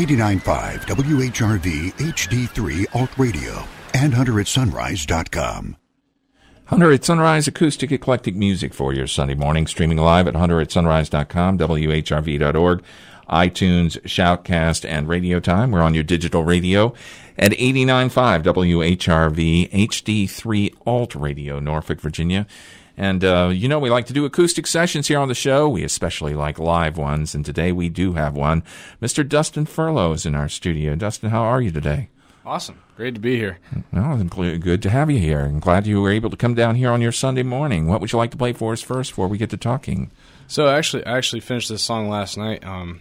89.5 WHRV HD3 Alt Radio and HunterAtSunrise.com. Hunter at Sunrise acoustic eclectic music for your Sunday morning, streaming live at hunteratsunrise.com, WHRV.org, iTunes, Shoutcast, and Radio Time. We're on your digital radio at 89.5 WHRV HD3 Alt Radio, Norfolk, Virginia. And, uh, you know, we like to do acoustic sessions here on the show. We especially like live ones. And today we do have one. Mr. Dustin Furlow is in our studio. Dustin, how are you today? Awesome. Great to be here. Well, good to have you here. I'm glad you were able to come down here on your Sunday morning. What would you like to play for us first before we get to talking? So actually, I actually finished this song last night. Um,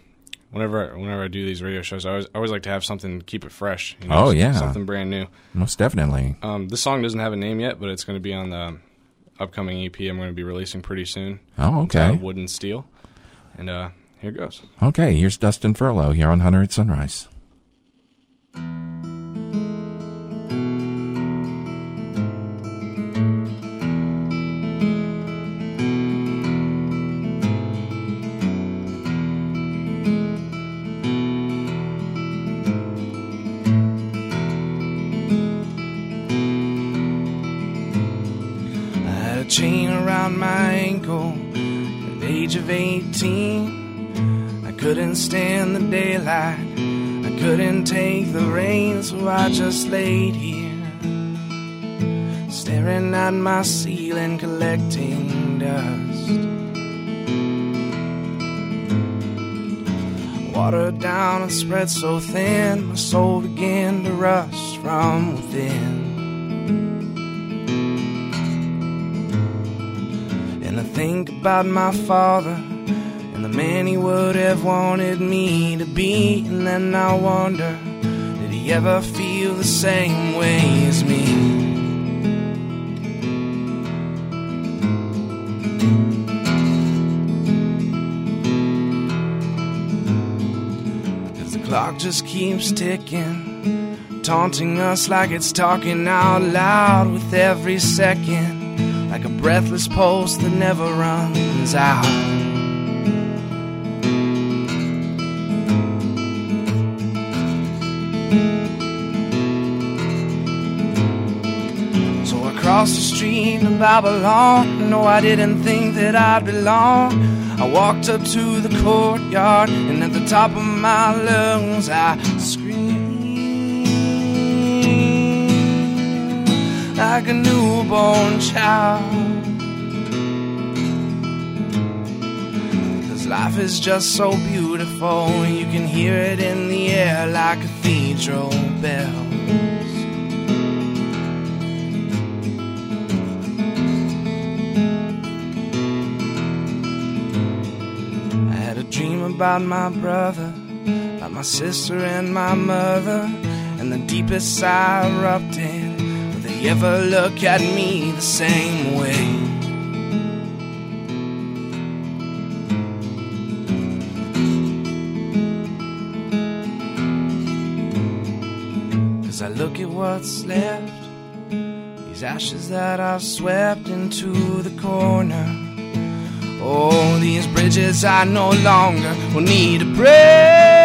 whenever whenever I do these radio shows, I always, I always like to have something to keep it fresh. You know, oh yeah, something brand new. Most definitely. Um, this song doesn't have a name yet, but it's going to be on the upcoming EP I'm going to be releasing pretty soon. Oh, okay. Wood and Steel. And uh, here goes. Okay, here's Dustin Furlow here on Hunter at Sunrise. Of 18. I couldn't stand the daylight, I couldn't take the rain, so I just laid here, staring at my ceiling, collecting dust. Watered down and spread so thin, my soul began to rust from within. Think about my father and the man he would have wanted me to be. And then I wonder, did he ever feel the same way as me? Cause the clock just keeps ticking, taunting us like it's talking out loud with every second like a breathless pulse that never runs out. So I crossed the street to Babylon. No, I didn't think that I'd belong. I walked up to the courtyard, and at the top of my lungs, I screamed. Like a newborn child. Cause life is just so beautiful, you can hear it in the air like cathedral bells. I had a dream about my brother, about my sister and my mother, and the deepest sigh erupted ever look at me the same way? Cause I look at what's left, these ashes that I've swept into the corner. Oh, these bridges I no longer will need to break.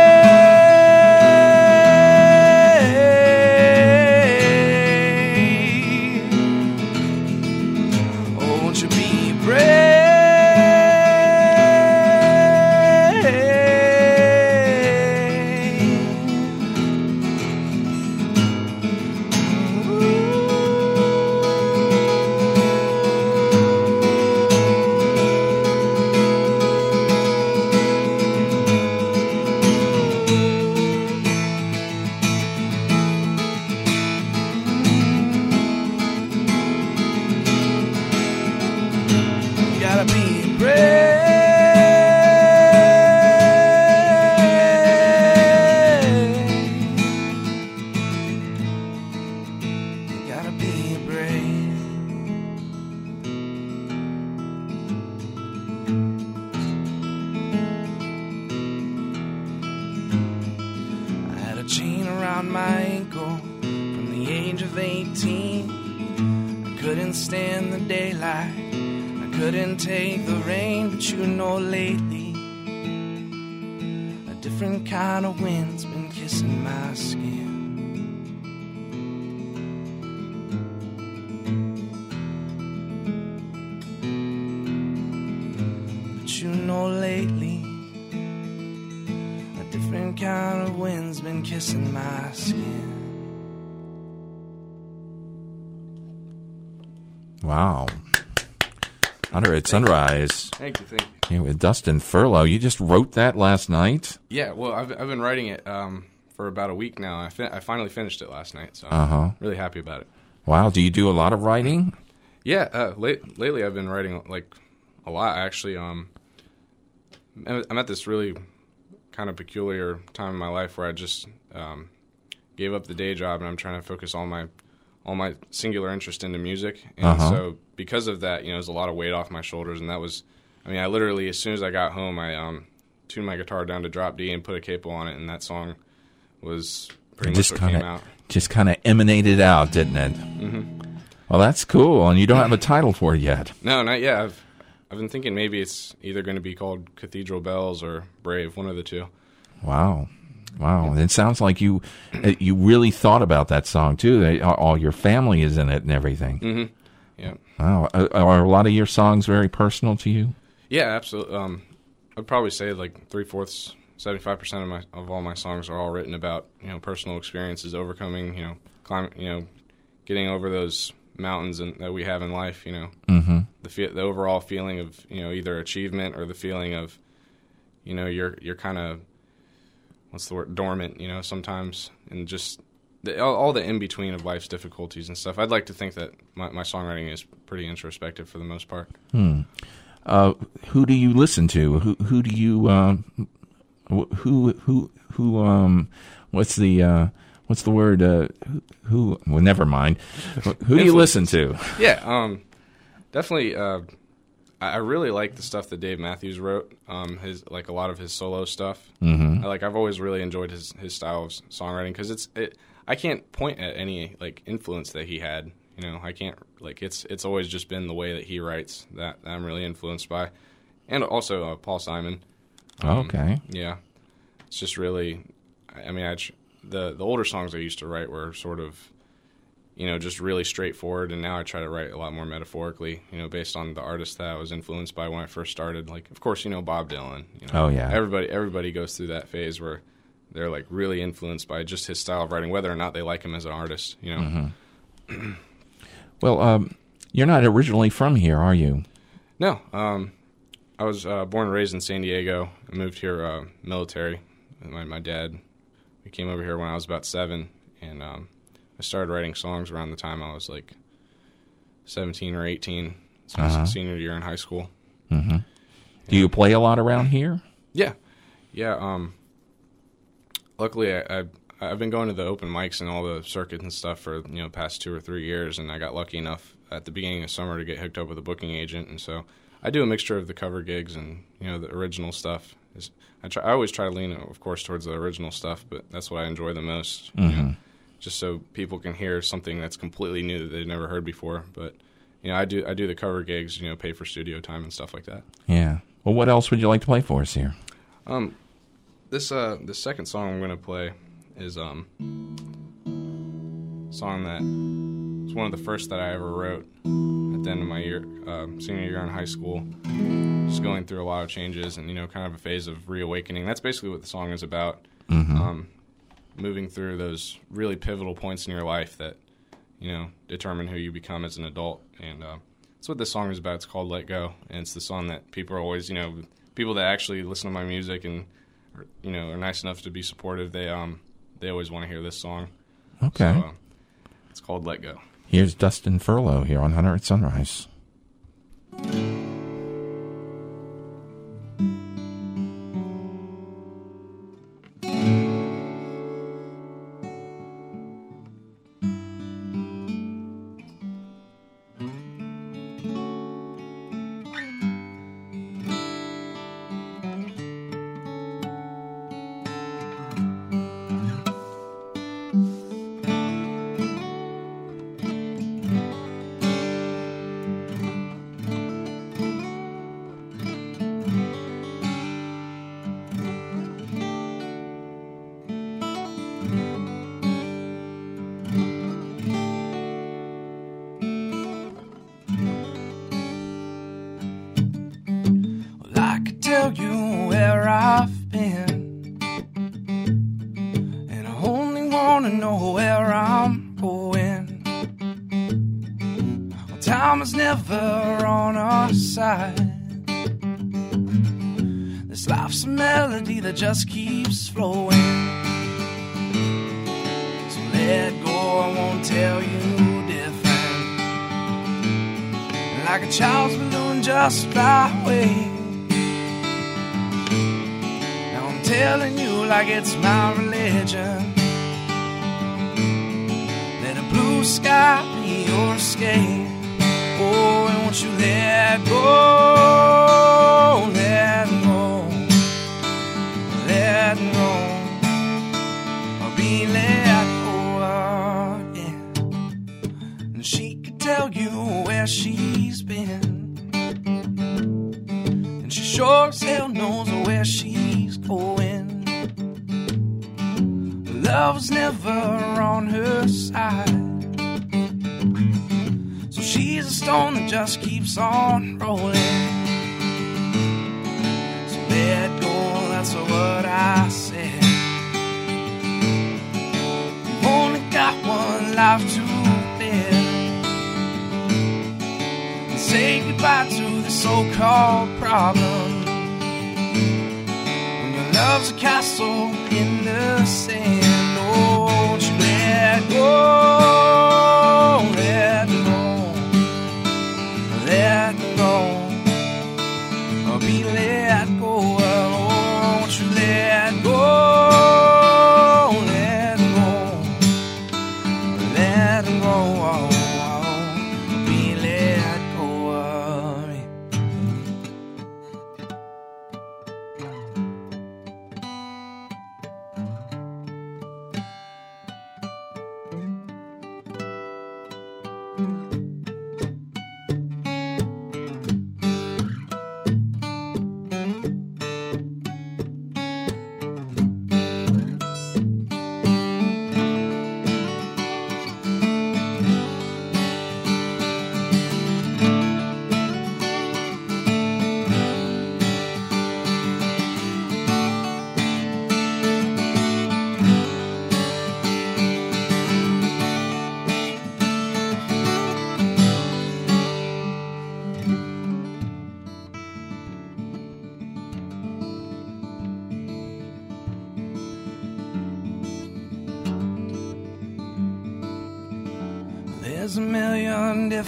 different kind of wind's been kissing my skin. But you know, lately, a different kind of wind's been kissing my skin. Wow. Hunter at Sunrise. Thank you, thank you. Yeah, with Dustin Furlow. You just wrote that last night? Yeah, well, I've, I've been writing it um, for about a week now. I, fin- I finally finished it last night, so Uh huh. I'm really happy about it. Wow. Do you do a lot of writing? Yeah, uh, late, lately I've been writing like a lot actually. Um, I'm I'm at this really kind of peculiar time in my life where I just um, gave up the day job and I'm trying to focus all my all my singular interest into music. And Uh-huh. so because of that, you know, there's a lot of weight off my shoulders, and that was, I mean, I literally as soon as I got home, I um, tuned my guitar down to drop D and put a capo on it, and that song was pretty much just what kind came of out. just kind of emanated out, didn't it? Mm-hmm. Well, that's cool. And you don't have a title for it yet. No, not yet. I've I've been thinking maybe it's either going to be called Cathedral Bells or Brave, one of the two. Wow. Wow. And it sounds like you uh, you really thought about that song too. They, all all your family is in it and everything. Mm-hmm. Yeah, Wow. Are, are a lot of your songs very personal to you? yeah, absolutely. Um, I'd probably say like three fourths, seventy five percent of my of all my songs are all written about you know personal experiences, overcoming you know climate, you know, getting over those mountains and, that we have in life. You know, Mm-hmm. the fe- the overall feeling of you know either achievement or the feeling of you know you're you're kind of what's the word dormant you know sometimes and just the, all, all the in between of life's difficulties and stuff. I'd like to think that my, my songwriting is pretty introspective for the most part. Uh, who do you listen to? Who who do you uh, wh- who who who um what's the uh, what's the word uh, who, who well never mind. Who do you listen to? Yeah, um, definitely. I, really like the stuff that Dave Matthews wrote. Um, his like a lot of his solo stuff. Mm-hmm. I, like I've always really enjoyed his his style of songwriting because it's it. I can't point at any like influence that he had. You know, I can't like it's it's always just been the way that he writes that, I'm really influenced by, and also uh, Paul Simon. Um, Okay. Yeah, it's just really. I I mean, I the the older songs I used to write were sort of, you know, just really straightforward, and now I try to write a lot more metaphorically. You know, based on the artists that I was influenced by when I first started. Like, of course, you know Bob Dylan. You know, Oh, yeah. Everybody everybody goes through that phase where they're like really influenced by just his style of writing, whether or not they like him as an artist. You know. Mm-hmm. Well, um, you're not originally from here, are you? No, um, I was uh, born and raised in San Diego. I moved here uh, military. My, my dad, we came over here when I was about seven, and um, I started writing songs around the time I was like 17 or 18, so Uh-huh. senior year in high school. Do you play a lot around here? Yeah, yeah. Um, luckily, I, I I've been going to the open mics and all the circuits and stuff for you know past two or three years, and I got lucky enough at the beginning of summer to get hooked up with a booking agent, and so I do a mixture of the cover gigs and you know the original stuff. Is I try I always try to lean, of course, towards the original stuff, but that's what I enjoy the most. You know, just so people can hear something that's completely new that they've never heard before. But you know, I do I do the cover gigs, you know, pay for studio time and stuff like that. Yeah. Well, what else would you like to play for us here? Um, this uh, the second song I'm gonna play is um, a song that was one of the first that I ever wrote at the end of my year, uh, senior year in high school. Just going through a lot of changes and you know, kind of a phase of reawakening. That's basically what the song is about. Um, moving through those really pivotal points in your life that you know determine who you become as an adult, and uh, that's what this song is about. It's called "Let Go," and it's the song that people are always, you know, people that actually listen to my music and you know are nice enough to be supportive. They um they always want to hear this song. Okay. So, uh, it's called "Let Go." Here's Dustin Furlow here on Hunter at Sunrise. Sky your escape. Just keeps on rolling. So let go, that's what I said. You've only got one life to live. Say goodbye to the so called problem. When your love's a castle in the sand,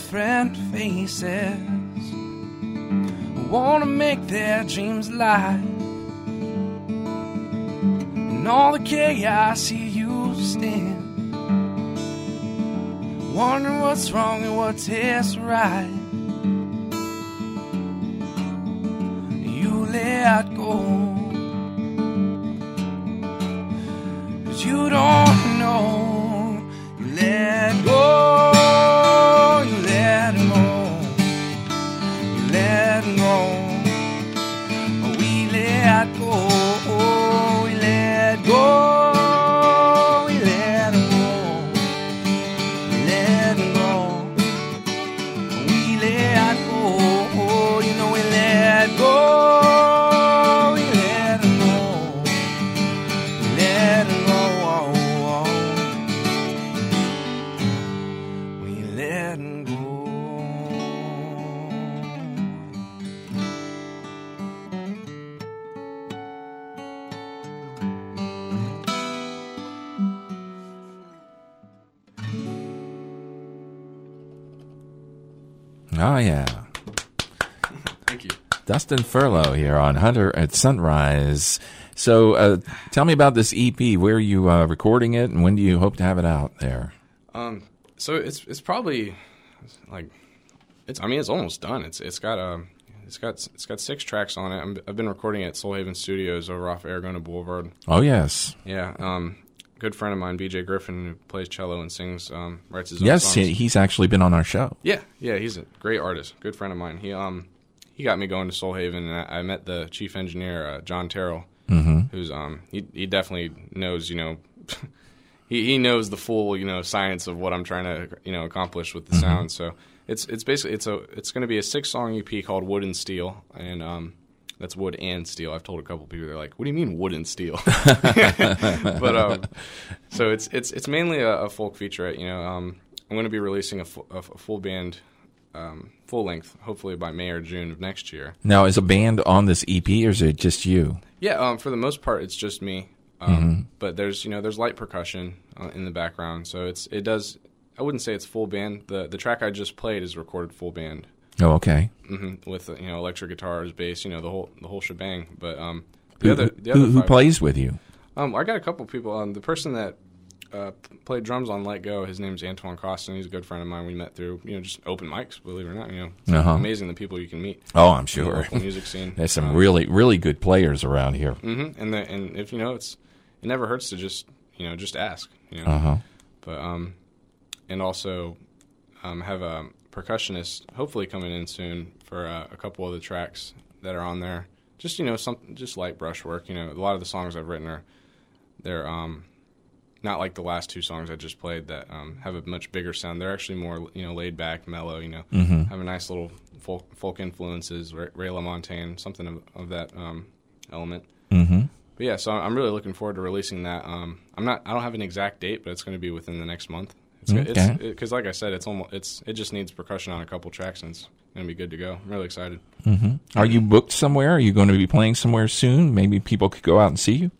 different faces want to make their dreams alive. In all the chaos, here you stand. Wondering what's wrong and what is right. You let go. Oh, yeah. Thank you. Dustin Furlow here on Hunter at Sunrise. So, uh, tell me about this EP. Where are you uh, recording it, and when do you hope to have it out there? Um, so it's it's probably like it's. I mean, it's almost done. It's it's got um it's got it's got six tracks on it. I'm, I've been recording it at Soul Haven Studios over off Aragona Boulevard. Oh, yes. Yeah. Um, good friend of mine, BJ Griffin, who plays cello and sings, um, writes his own Yes, songs. he, he's actually been on our show. Yeah, yeah, he's a great artist, good friend of mine. He um he got me going to Soul Haven, and I, I met the chief engineer, uh, John Terrell, who's um he he definitely knows you know he he knows the full you know science of what I'm trying to you know accomplish with the sound. So it's it's basically it's a it's going to be a six song EP called Wood and Steel, and um that's wood and steel. I've told a couple people they're like, "What do you mean wood and steel?" but um, so it's it's it's mainly a, a folk featurette. You know, um, I'm going to be releasing a, fu- a, full band, um, full length, hopefully by May or June of next year. Now, is a band on this EP, or is it just you? Yeah, um, for the most part, it's just me. Um, But there's you know there's light percussion uh, in the background, so it's it does. I wouldn't say it's full band. the The track I just played is recorded full band Oh, okay. hmm with you know electric guitars, bass, you know the whole the whole shebang. But um, Who, the other the who, other who plays with you? Um, I got a couple people. Um, the person that uh, played drums on Let Go, his name's Antoine Costin. He's a good friend of mine. We met through you know just open mics. Believe it or not, you know, Uh-huh. amazing the people you can meet. Oh, I'm sure. music scene. There's some really, really good players around here. hmm And the, and if you know, it's it never hurts to just you know just ask. You know, Uh huh. but um, and also um, have a percussionist hopefully coming in soon for uh, a couple of the tracks that are on there. Just you know, some just light brushwork. You know, a lot of the songs I've written are they're um, not like the last two songs I just played that um, have a much bigger sound. They're actually more you know laid back, mellow. You know, mm-hmm. have a nice little folk, folk influences, Ray, Ray LaMontagne, something of, of that um, element. Mm-hmm. But yeah, so I'm really looking forward to releasing that. Um, I'm not. I don't have an exact date, but it's going to be within the next month. It's Okay. because, like I said, it's almost it's it just needs percussion on a couple tracks, and it's going to be good to go. I'm really excited. Are you booked somewhere? Are you going to be playing somewhere soon? Maybe people could go out and see you.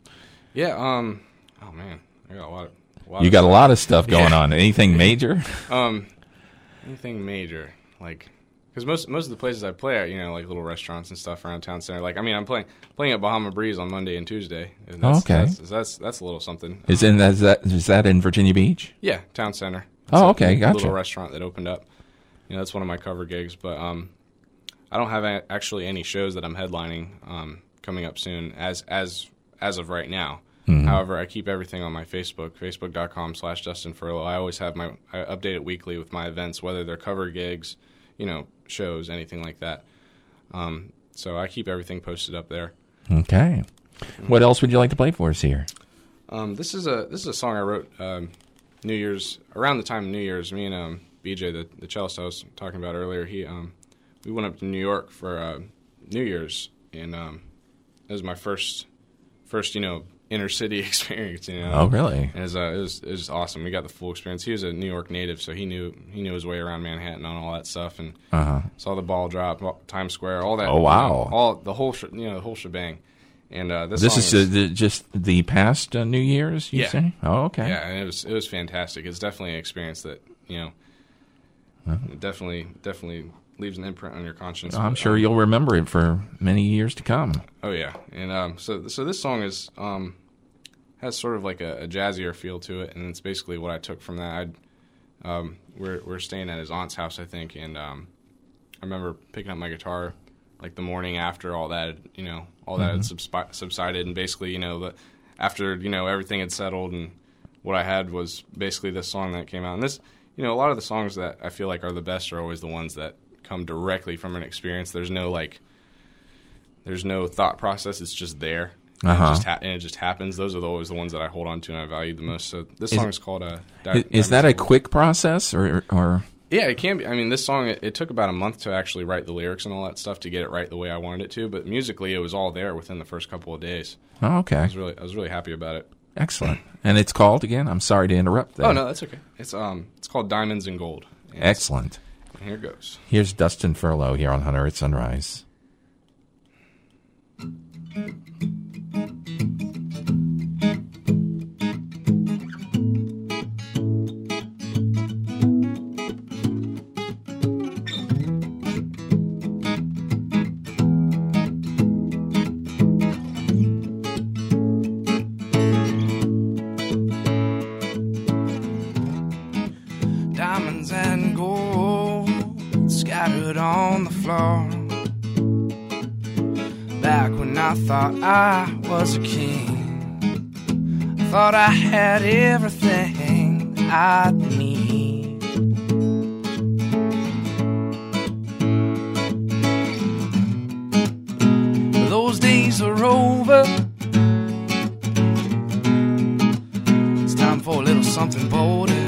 Yeah. Um. Oh man, I got a lot. Of, a lot You got a lot of stuff going Yeah. on. Anything major? Um, anything major like. Because most most of the places I play at, you know, like little restaurants and stuff around town center. Like, I mean, I'm playing playing at Bahama Breeze on Monday and Tuesday. And that's, Oh, okay. That's, that's that's a little something. Is in is that is that in Virginia Beach? Yeah, town center. Oh, a okay, gotcha. Little restaurant that opened up. You know, that's one of my cover gigs. But um, I don't have a- actually any shows that I'm headlining um, coming up soon as as as of right now. Mm-hmm. However, I keep everything on my Facebook, facebook.com slash Dustin Furlow. I always have my, I update it weekly with my events, whether they're cover gigs, you know, shows, anything like that. Um, so I keep everything posted up there. Okay. What else would you like to play for us here? Um, this is a this is a song I wrote um, New Year's around the time of New Year's. Me and um, BJ, the the cellist I was talking about earlier, he um, we went up to New York for uh, New Year's, and um, it was my first first you know inner city experience. You know, Oh, really? It was, uh, it was it was awesome. We got the full experience. He was a New York native, so he knew he knew his way around Manhattan and all that stuff, and Uh huh. saw the ball drop, all- Times Square, all that. Oh, you wow. know, all the whole sh- you know the whole shebang. And uh, this This is uh, the, just the past uh, New Year's, you Yeah. say? Oh, okay. Yeah, and it was it was fantastic. It's definitely an experience that you know, it definitely definitely leaves an imprint on your conscience. I'm But, sure um, you'll remember it for many years to come. oh yeah, and um, so so this song is um, has sort of like a, a jazzier feel to it, and it's basically what I took from that. I'd, um, we're we're staying at his aunt's house, I think, and um, I remember picking up my guitar like the morning after all that, you know, all that had subspi- subsided, and basically, you know, the, after you know everything had settled, and what I had was basically this song that came out. And this, you know, a lot of the songs that I feel like are the best are always the ones that come directly from an experience. There's no like, there's no thought process. It's just there. And, Uh-huh. it just ha- and it just happens. Those are always the ones that I hold on to and I value the most. So this Is- song is called uh, Di- Is, that a quick process, or or Yeah, it can be. I mean, this song it, it took about a month to actually write the lyrics and all that stuff to get it right the way I wanted it to. But musically, it was all there within the first couple of days. oh, I okay, was really, I was really happy about it. excellent. And it's called again. I'm sorry to interrupt. There. Oh no, that's okay. It's um, it's called Diamonds and Gold. And excellent. Here goes. Here's Dustin Furlow here on Hunter at Sunrise. Something bold Yeah.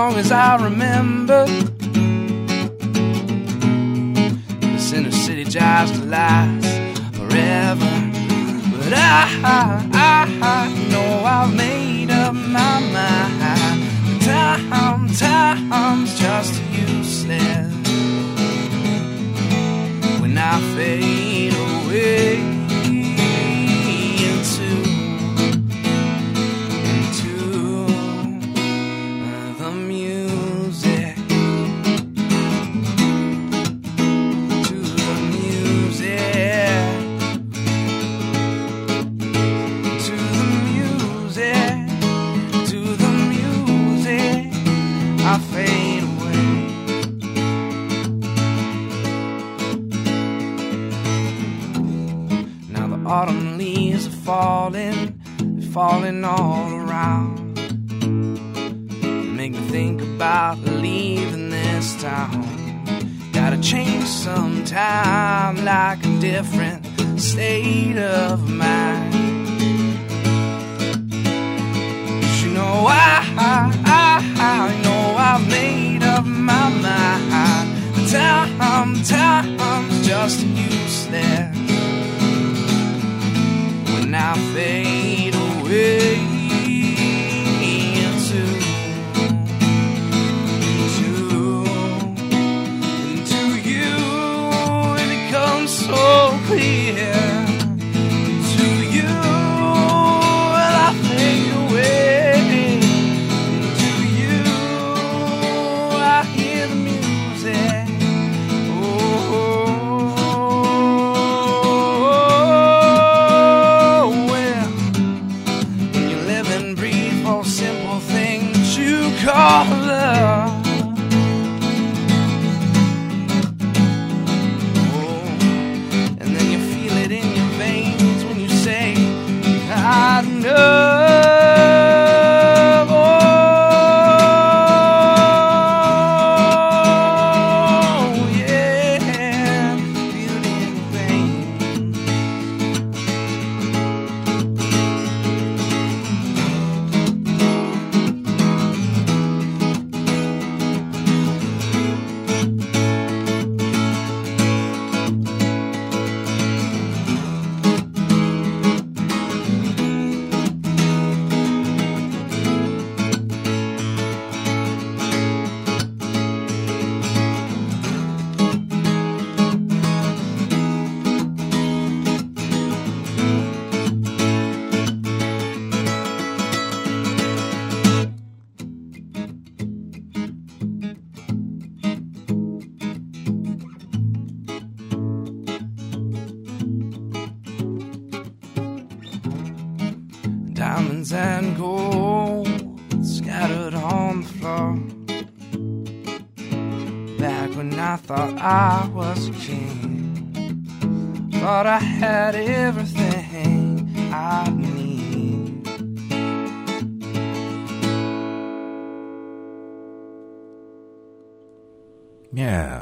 Long as I remember, this inner city drives to last forever. But I, I, I know I've made up my mind. Time, time's just useless when I fade away autumn leaves are falling, falling all around. Make me think about leaving this town. Gotta change sometime, like a different state of mind. But you know, I, I, I know I've made up my mind. Time, time's just useless when I fade away into, into, into you. It becomes so clear I thought I was a king, thought I had everything I need. Yeah.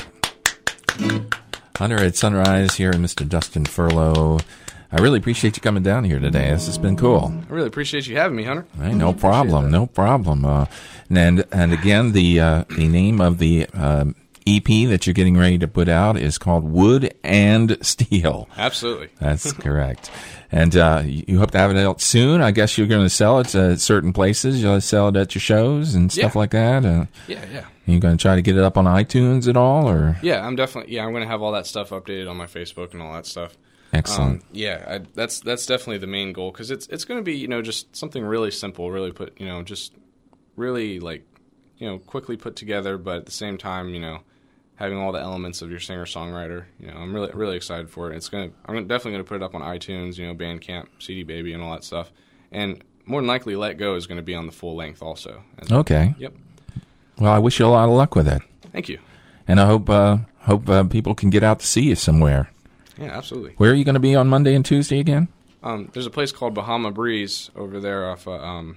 Hunter at Sunrise here, and Mr. Dustin Furlow. I really appreciate you coming down here today. This has been cool. I really appreciate you having me, Hunter. Hey, no problem, no problem. Uh, and and again, the uh, the name of the um, EP that you're getting ready to put out is called Wood and Steel. Absolutely. That's correct. And uh, you hope to have it out soon. I guess you're going to sell it at certain places. You'll sell it at your shows and stuff Yeah. like that. Uh, Yeah, yeah. you going to try to get it up on iTunes at all, or Yeah, I'm definitely yeah. I'm gonna have all that stuff updated on my Facebook and all that stuff. excellent? Um, yeah, I, that's that's definitely the main goal because it's it's going to be you know just something really simple, really put you know just really like you know quickly put together, but at the same time you know having all the elements of your singer songwriter. You know, I'm really really excited for it. It's gonna I'm definitely gonna put it up on iTunes, you know, Bandcamp, CD Baby, and all that stuff. And more than likely, Let Go is going to be on the full length also. Okay. Yep. Well, I wish you a lot of luck with it, Thank you. and I hope uh, hope uh, people can get out to see you somewhere. Yeah, absolutely. Where are you going to be on Monday and Tuesday again? Um, there's a place called Bahama Breeze over there off uh, um,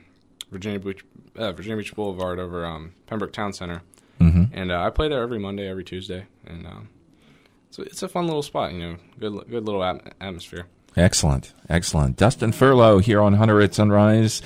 Virginia Beach, uh, Virginia Beach Boulevard over um, Pembroke Town Center, Mm-hmm. and uh, I play there every Monday, every Tuesday, and um, so it's a fun little spot. You know, good good little at- atmosphere. Excellent, excellent. Dustin Furlow here on Hunter at Sunrise.